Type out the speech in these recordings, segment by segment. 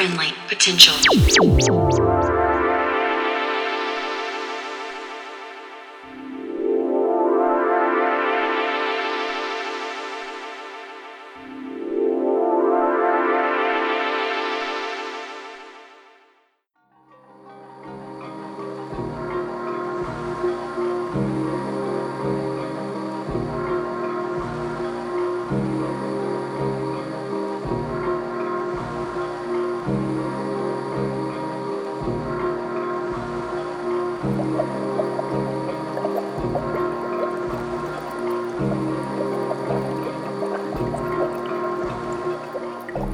friendly potential.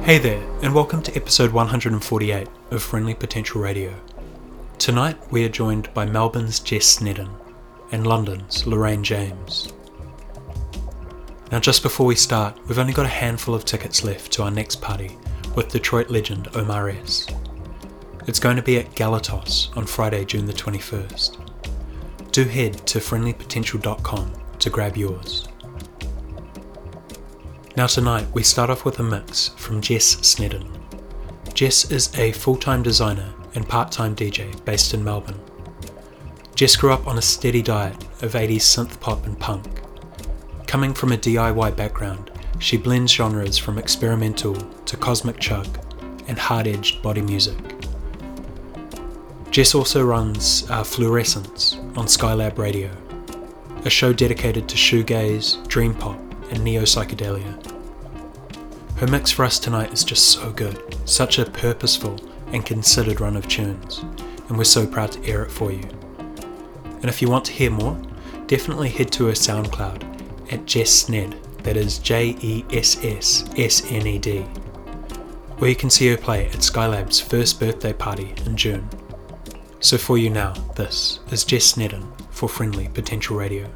Hey there, and welcome to episode 148 of Friendly Potential Radio. Tonight we are joined by Melbourne's Jess Snedden and London's Lorraine James. Now, just before we start, we've only got a handful of tickets left to our next party with Detroit legend Omar S. It's going to be at Galatos on Friday, June the 21st. Do head to friendlypotential.com to grab yours. Now, tonight we start off with a mix from Jess Snedden. Jess is a full time designer and part time DJ based in Melbourne. Jess grew up on a steady diet of 80s synth pop and punk. Coming from a DIY background, she blends genres from experimental to cosmic chug and hard edged body music. Jess also runs uh, Fluorescence on Skylab Radio, a show dedicated to shoegaze, dream pop, and neo psychedelia. Her mix for us tonight is just so good, such a purposeful and considered run of tunes, and we're so proud to air it for you. And if you want to hear more, definitely head to her SoundCloud at Jess Sned, that is J E S S S N E D, where you can see her play at Skylab's first birthday party in June. So for you now, this is Jess Snedden for Friendly Potential Radio.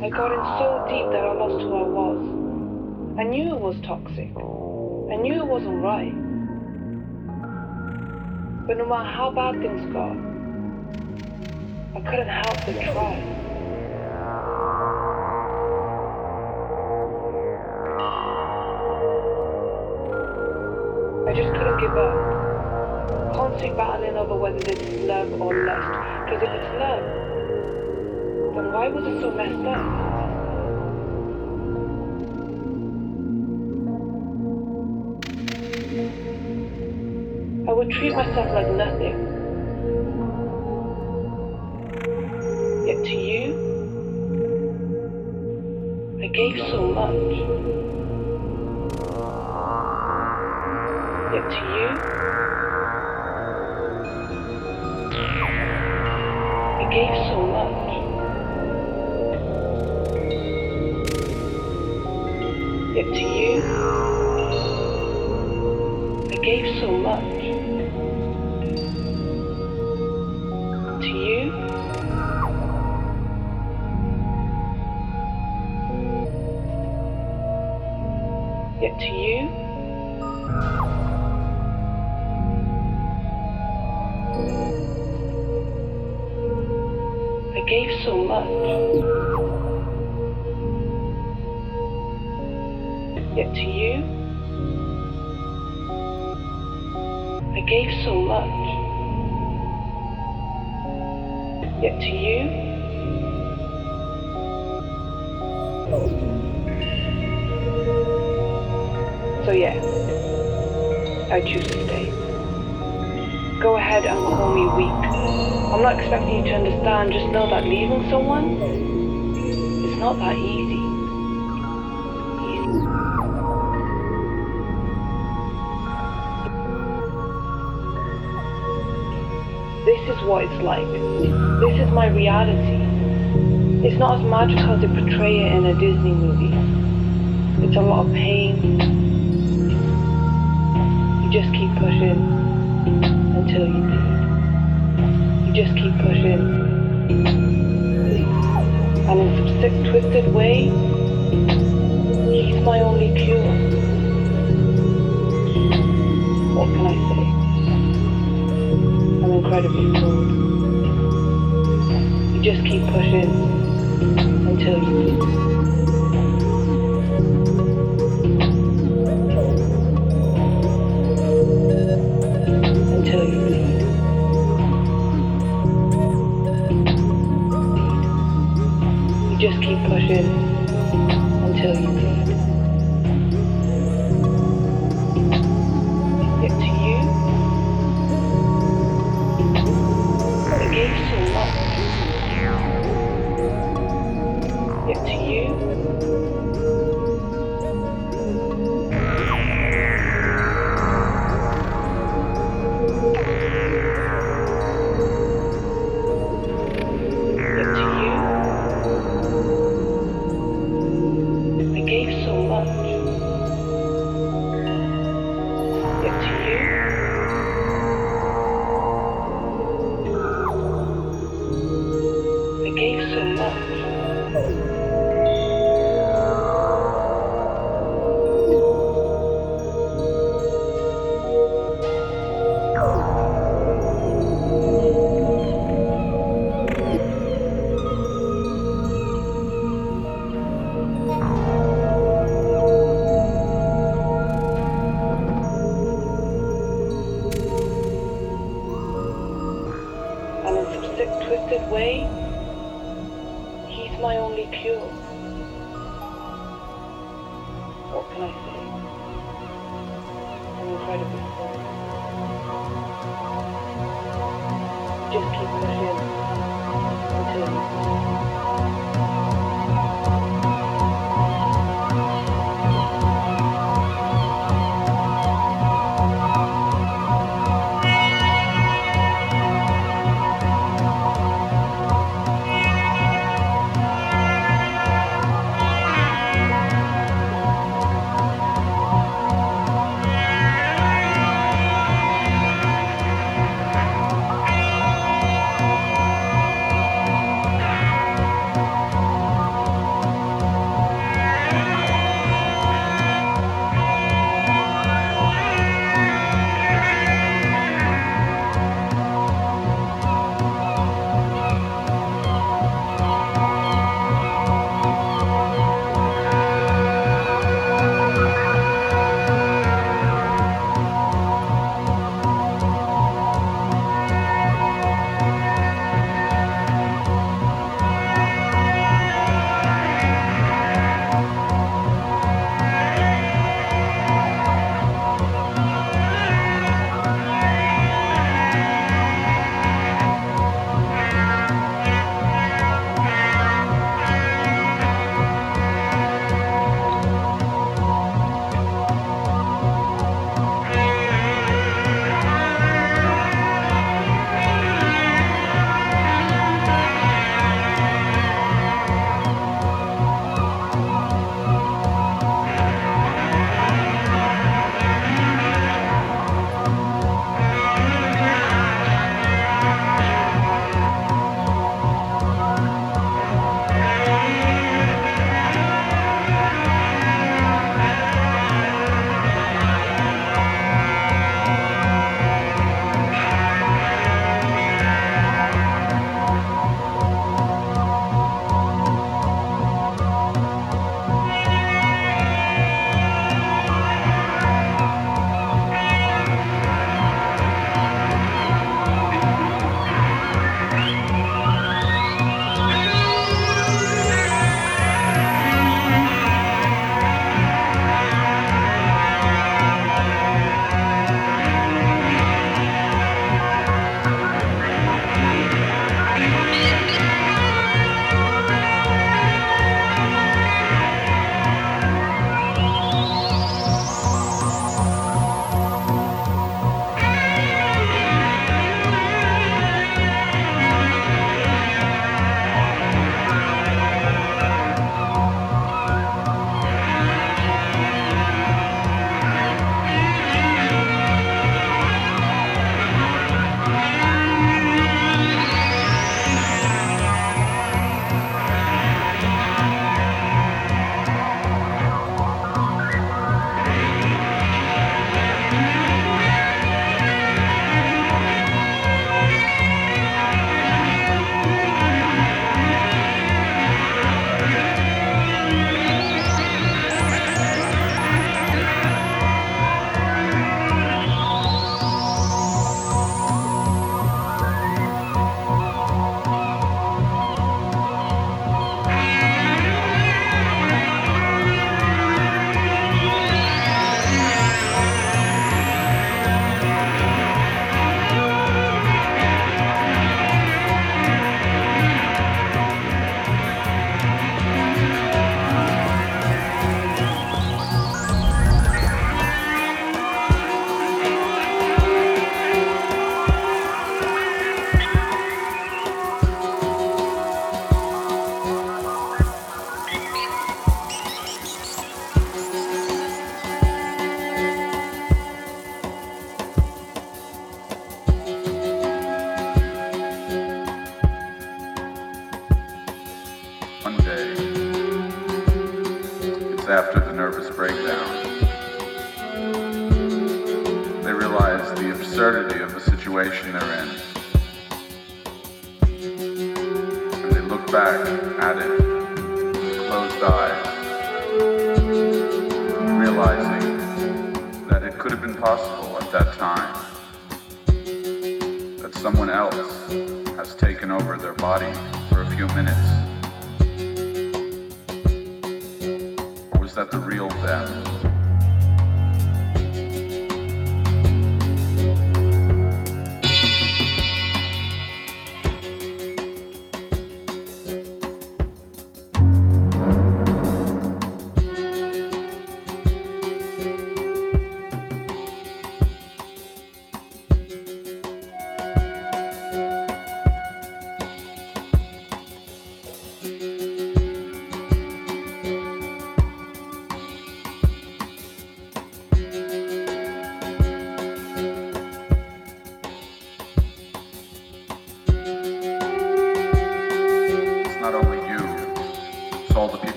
I got in so deep that I lost who I was. I knew it was toxic. I knew it wasn't right. But no matter how bad things got, I couldn't help but try. I just couldn't give up. Constantly battling over whether this is love or lust. Because if it's love, why was it so messed up? I would treat myself like nothing. What it's like. This is my reality. It's not as magical as they portray it in a Disney movie. It's a lot of pain. You just keep pushing until you do You just keep pushing. And in some sick, twisted way, he's my only cure. What can I say? I'm incredibly until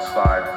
outside.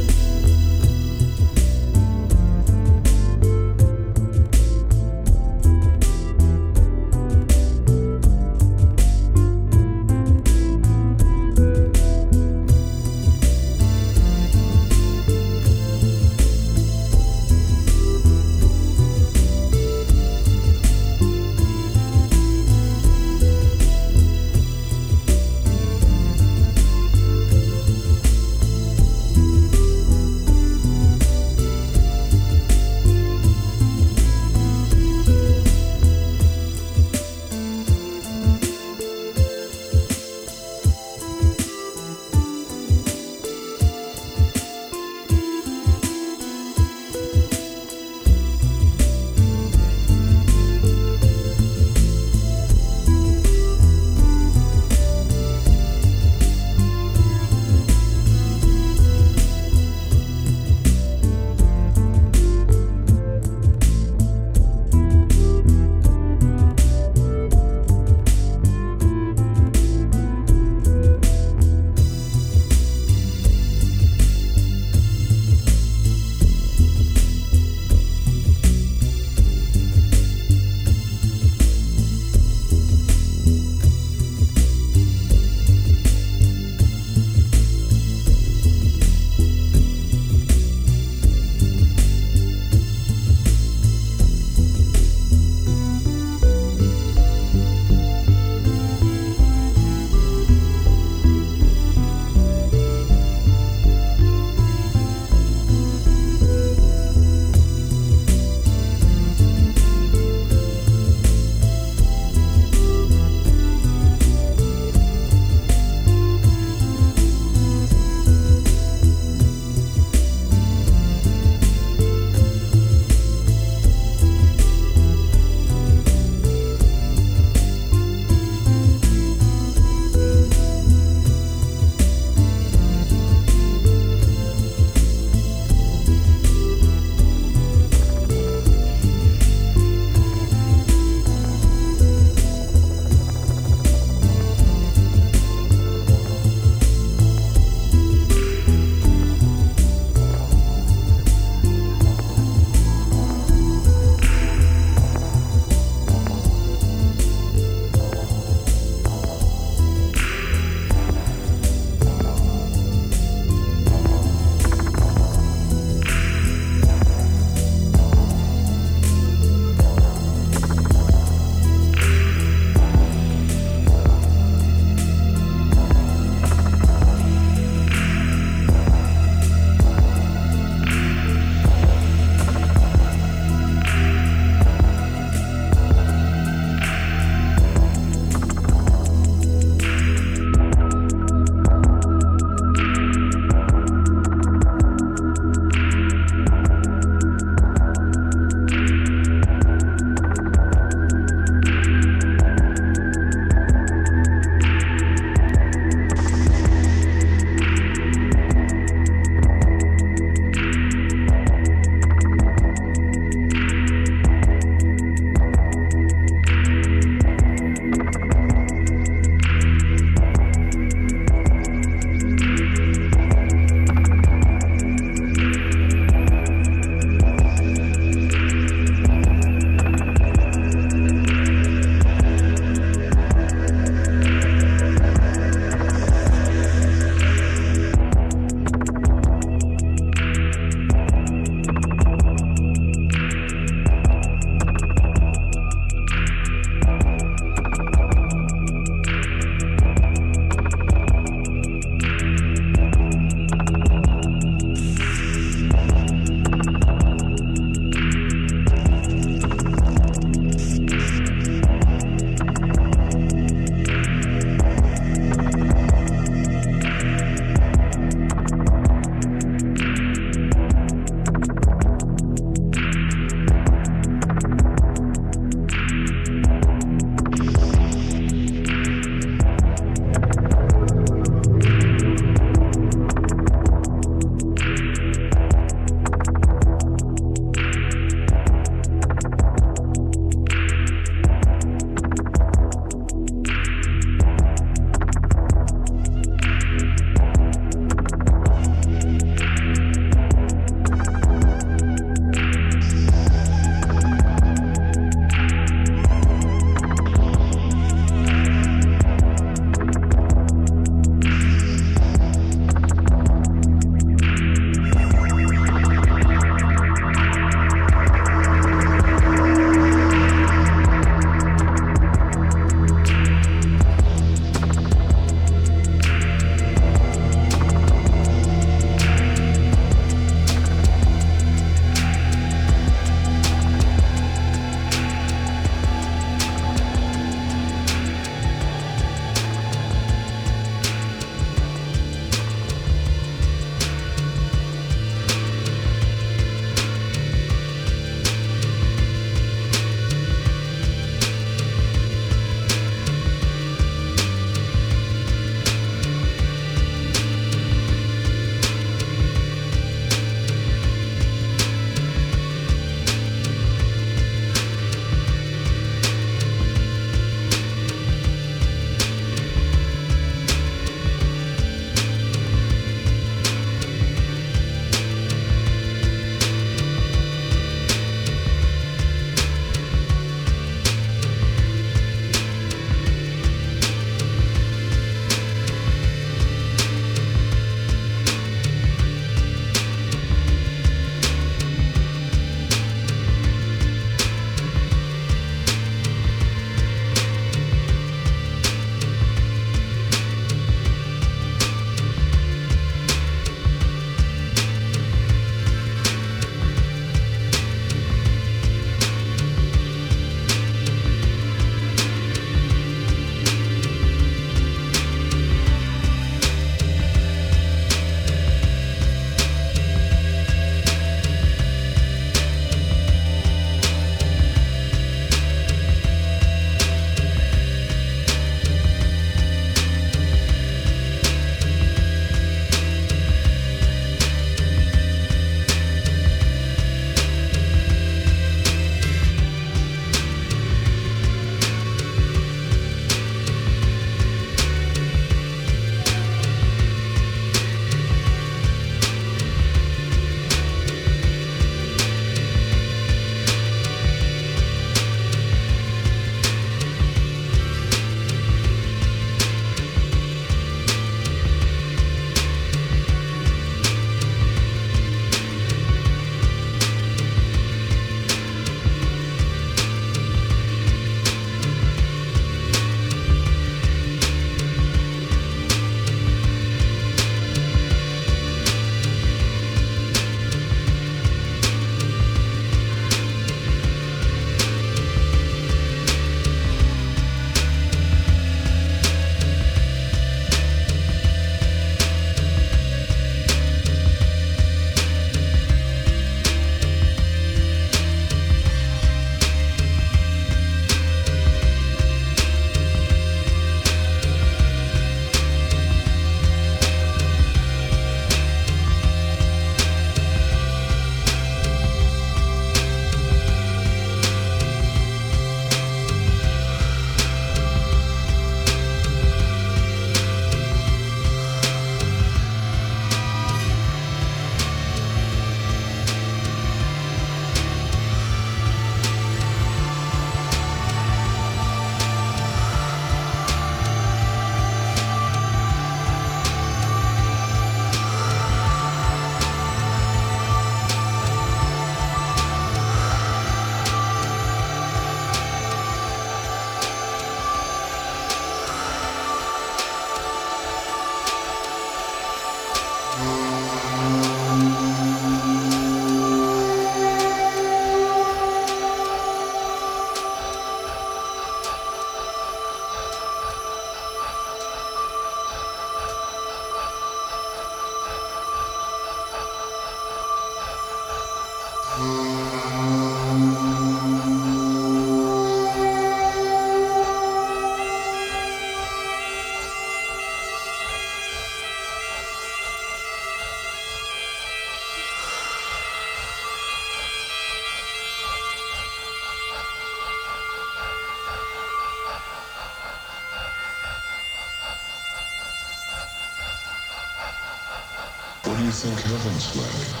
Think heaven's like?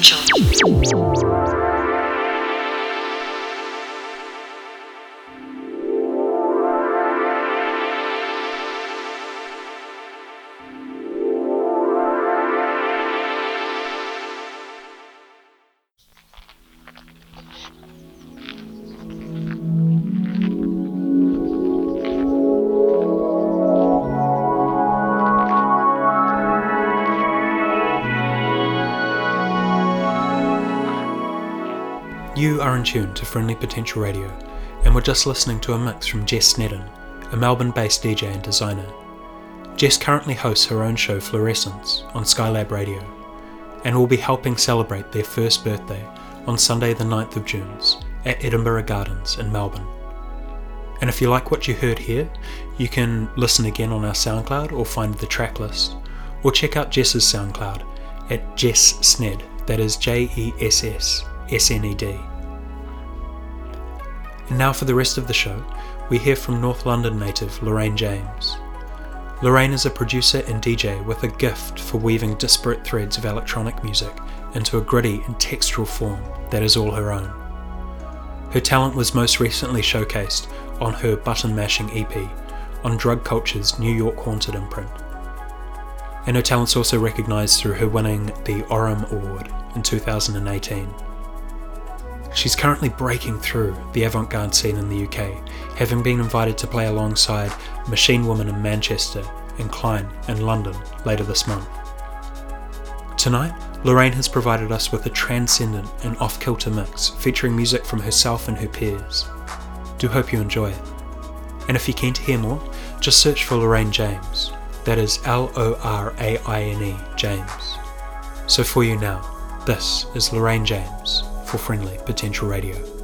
Friendly You are in tune to Friendly Potential Radio, and we're just listening to a mix from Jess Snedden, a Melbourne based DJ and designer. Jess currently hosts her own show Fluorescence on Skylab Radio, and will be helping celebrate their first birthday on Sunday, the 9th of June, at Edinburgh Gardens in Melbourne. And if you like what you heard here, you can listen again on our SoundCloud or find the track list, or check out Jess's SoundCloud at Jess Sned, that is J E S S S N E D. And now for the rest of the show, we hear from North London native Lorraine James. Lorraine is a producer and DJ with a gift for weaving disparate threads of electronic music into a gritty and textural form that is all her own. Her talent was most recently showcased on her Button Mashing EP on Drug Culture's New York Haunted imprint. And her talent's also recognised through her winning the Oram Award in 2018. She's currently breaking through the avant garde scene in the UK, having been invited to play alongside Machine Woman in Manchester and Klein in London later this month. Tonight, Lorraine has provided us with a transcendent and off kilter mix featuring music from herself and her peers. Do hope you enjoy it. And if you're keen to hear more, just search for Lorraine James. That is L O R A I N E James. So for you now, this is Lorraine James for Friendly Potential Radio.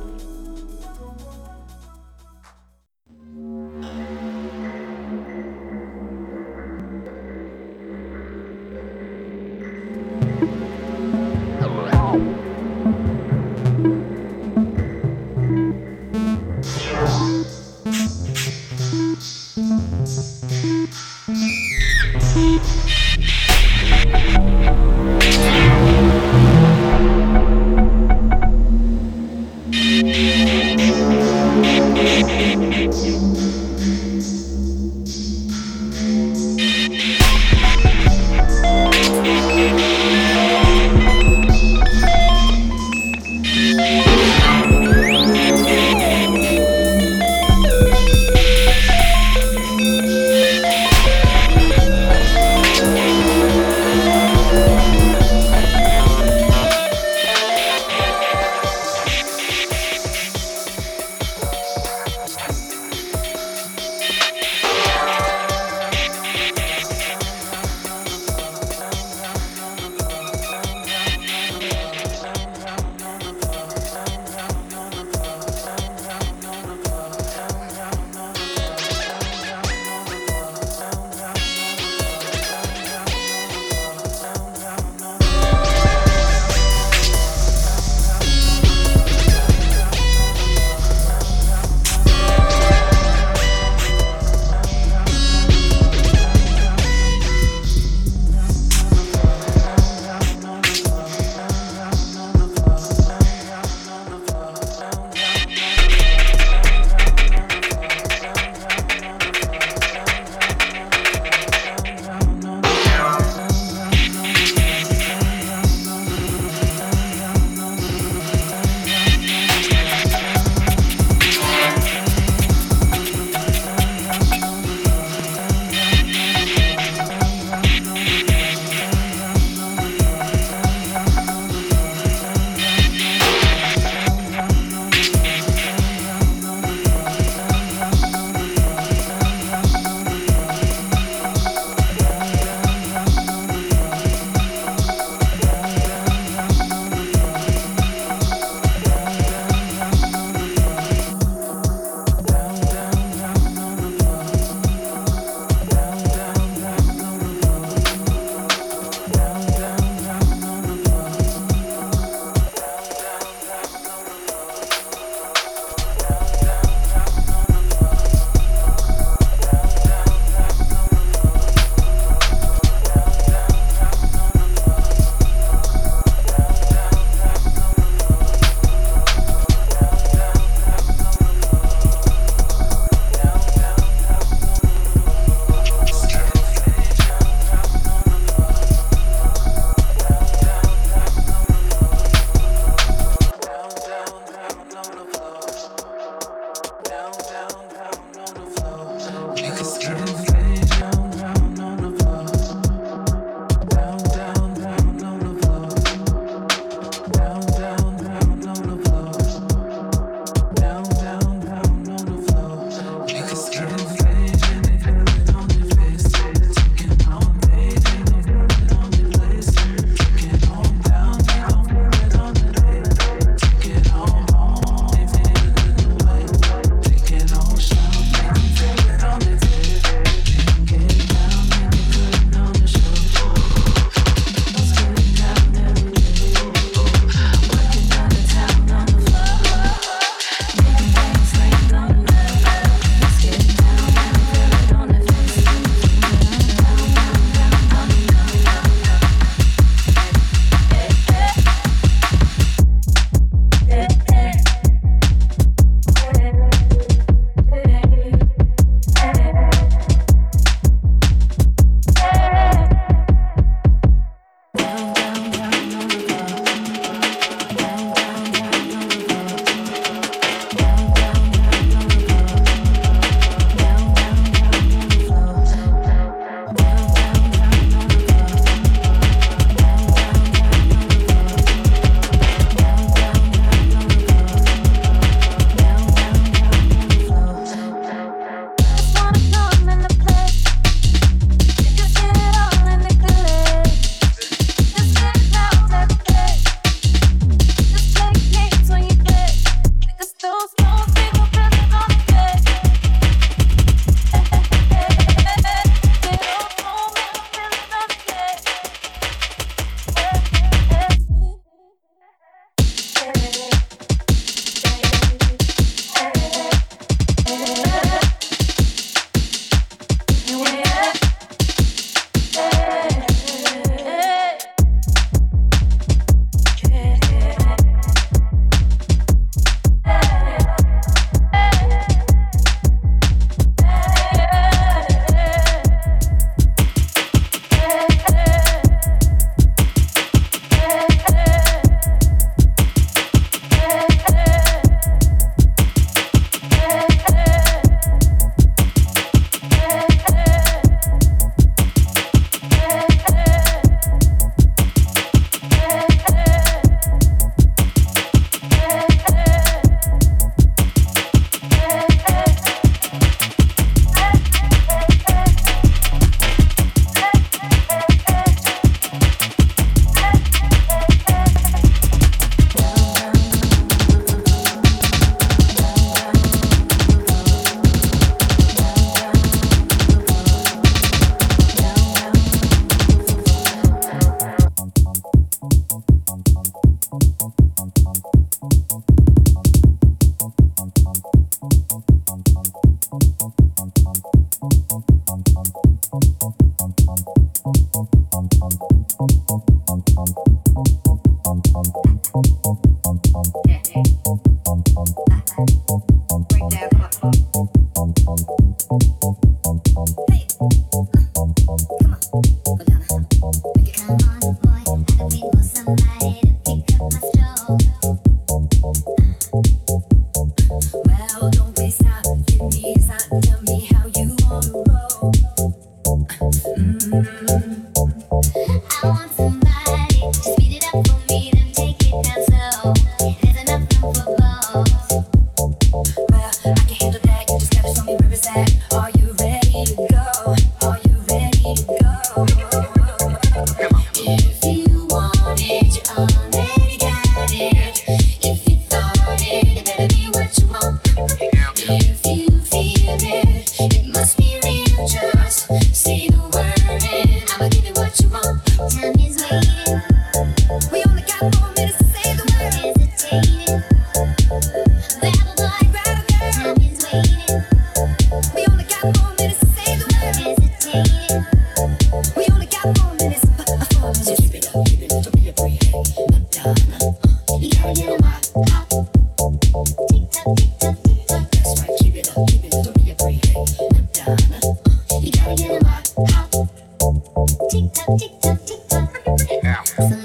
Know I can tell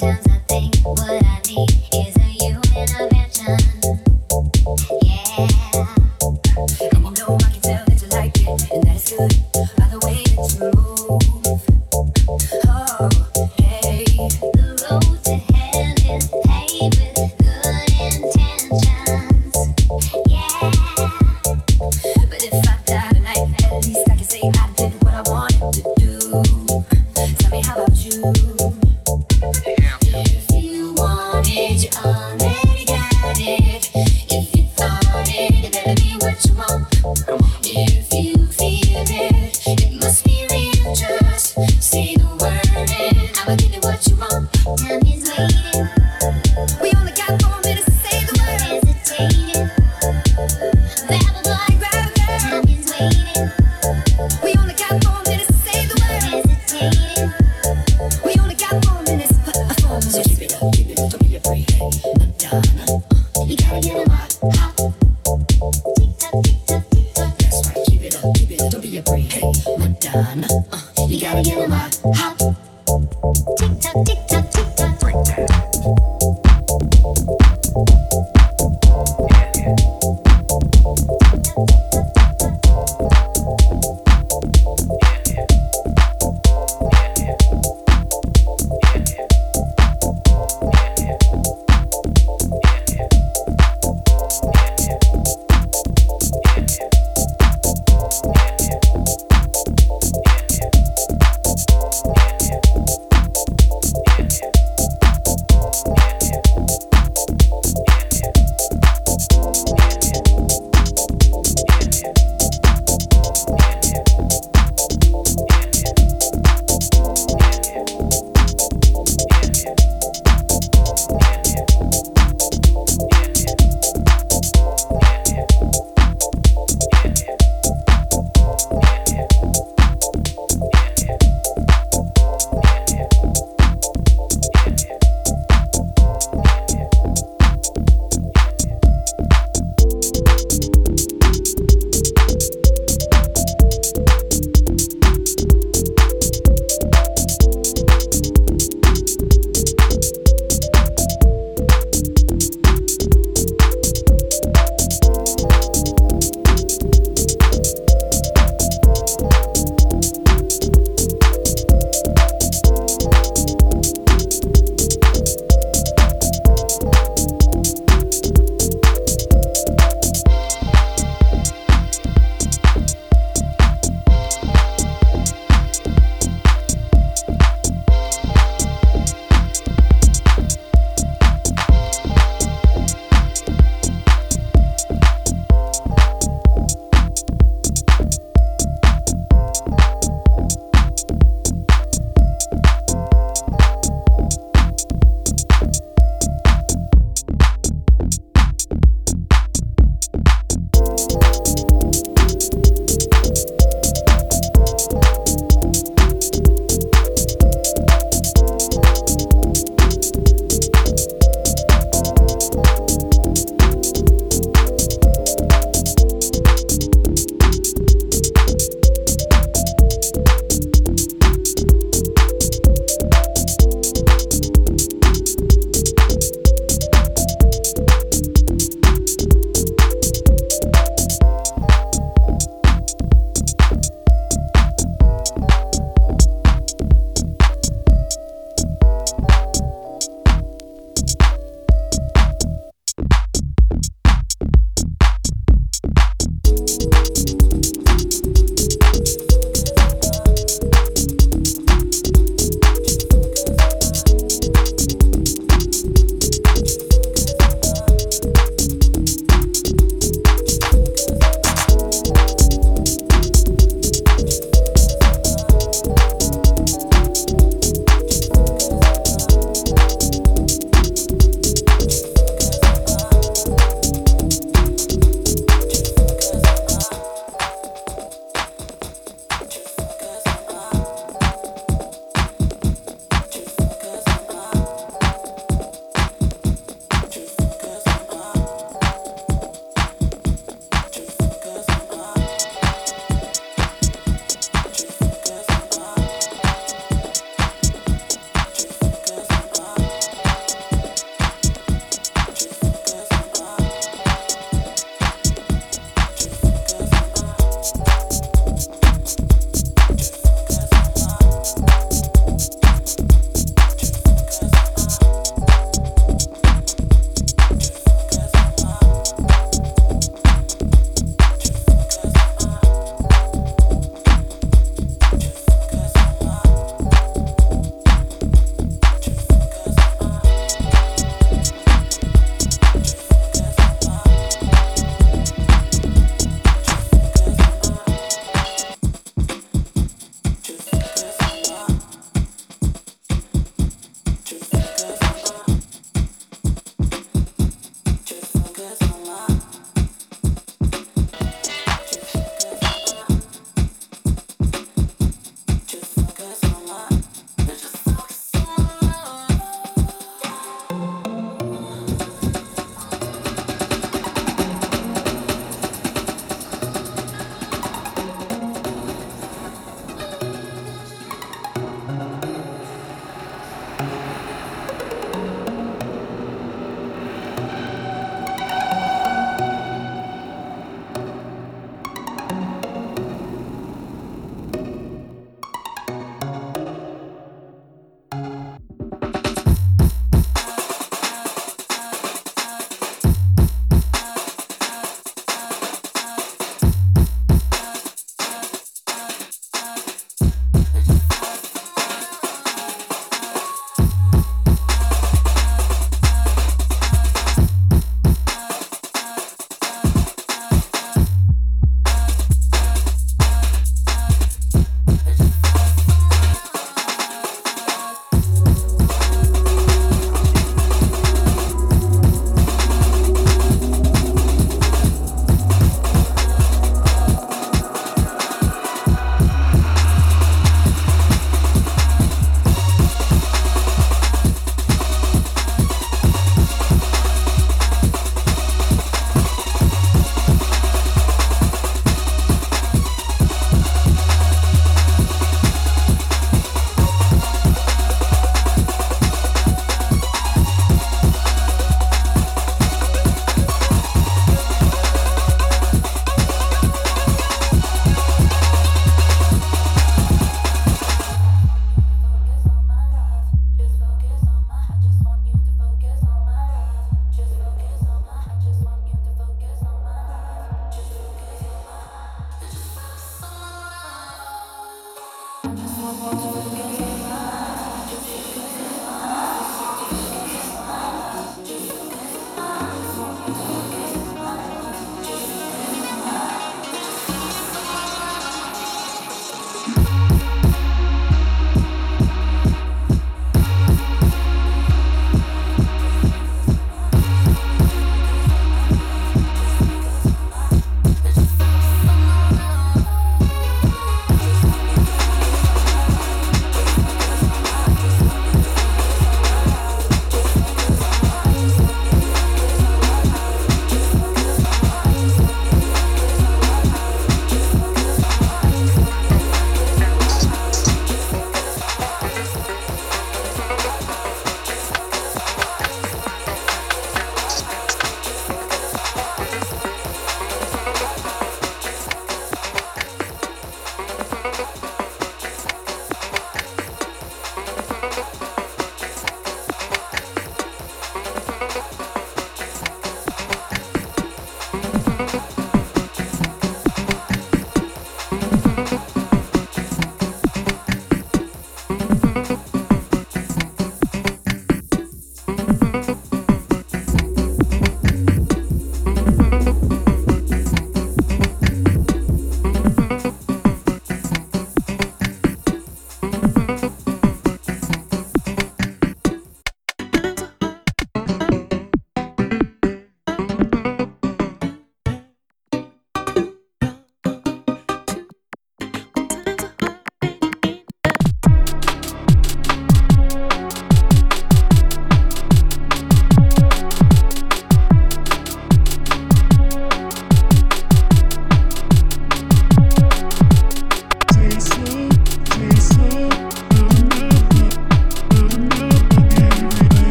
that you like it.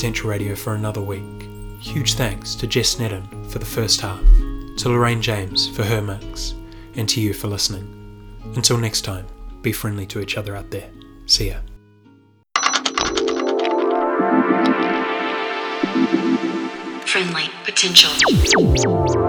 Potential Radio for another week. Huge thanks to Jess Sneddon for the first half, to Lorraine James for her mix, and to you for listening. Until next time, be friendly to each other out there. See ya. Friendly Potential.